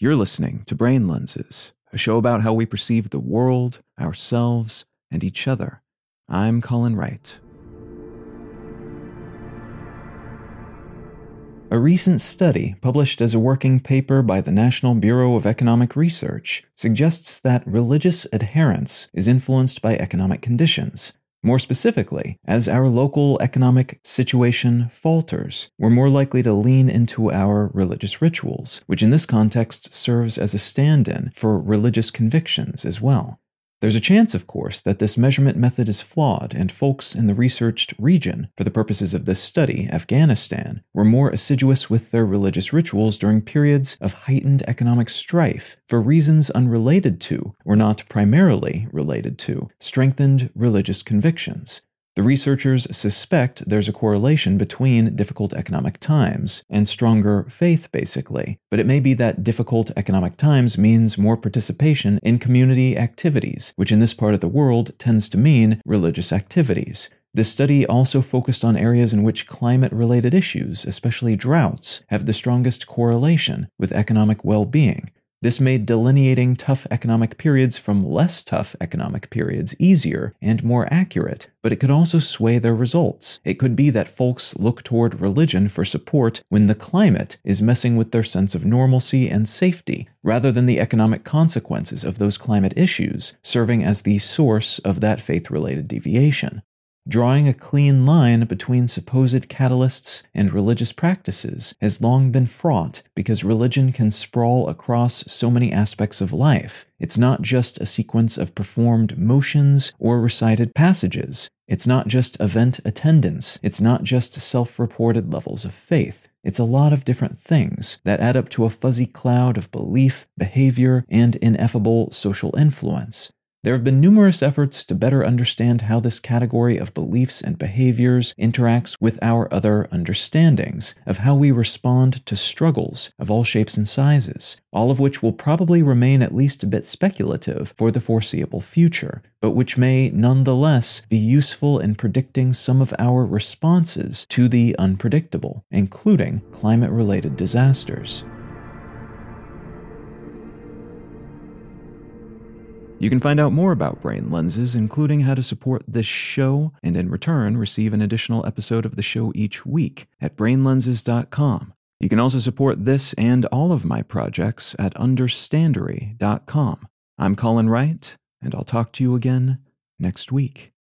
You're listening to Brain Lenses, a show about how we perceive the world, ourselves, and each other. I'm Colin Wright. A recent study, published as a working paper by the National Bureau of Economic Research, suggests that religious adherence is influenced by economic conditions, more specifically, as our local economic situation falters, we're more likely to lean into our religious rituals, which in this context serves as a stand in for religious convictions as well. There's a chance, of course, that this measurement method is flawed, and folks in the researched region, for the purposes of this study, Afghanistan, were more assiduous with their religious rituals during periods of heightened economic strife for reasons unrelated to, or not primarily related to, strengthened religious convictions. The researchers suspect there's a correlation between difficult economic times and stronger faith, basically, but it may be that difficult economic times means more participation in community activities, which in this part of the world tends to mean religious activities. This study also focused on areas in which climate related issues, especially droughts, have the strongest correlation with economic well being, this made delineating tough economic periods from less tough economic periods easier and more accurate, but it could also sway their results. It could be that folks look toward religion for support when the climate is messing with their sense of normalcy and safety, rather than the economic consequences of those climate issues serving as the source of that faith related deviation. Drawing a clean line between supposed catalysts and religious practices has long been fraught because religion can sprawl across so many aspects of life. It's not just a sequence of performed motions or recited passages. It's not just event attendance. It's not just self reported levels of faith. It's a lot of different things that add up to a fuzzy cloud of belief, behavior, and ineffable social influence. There have been numerous efforts to better understand how this category of beliefs and behaviors interacts with our other understandings of how we respond to struggles of all shapes and sizes, all of which will probably remain at least a bit speculative for the foreseeable future, but which may nonetheless be useful in predicting some of our responses to the unpredictable, including climate related disasters. You can find out more about brain lenses, including how to support this show, and in return, receive an additional episode of the show each week at brainlenses.com. You can also support this and all of my projects at understandary.com. I'm Colin Wright, and I'll talk to you again next week.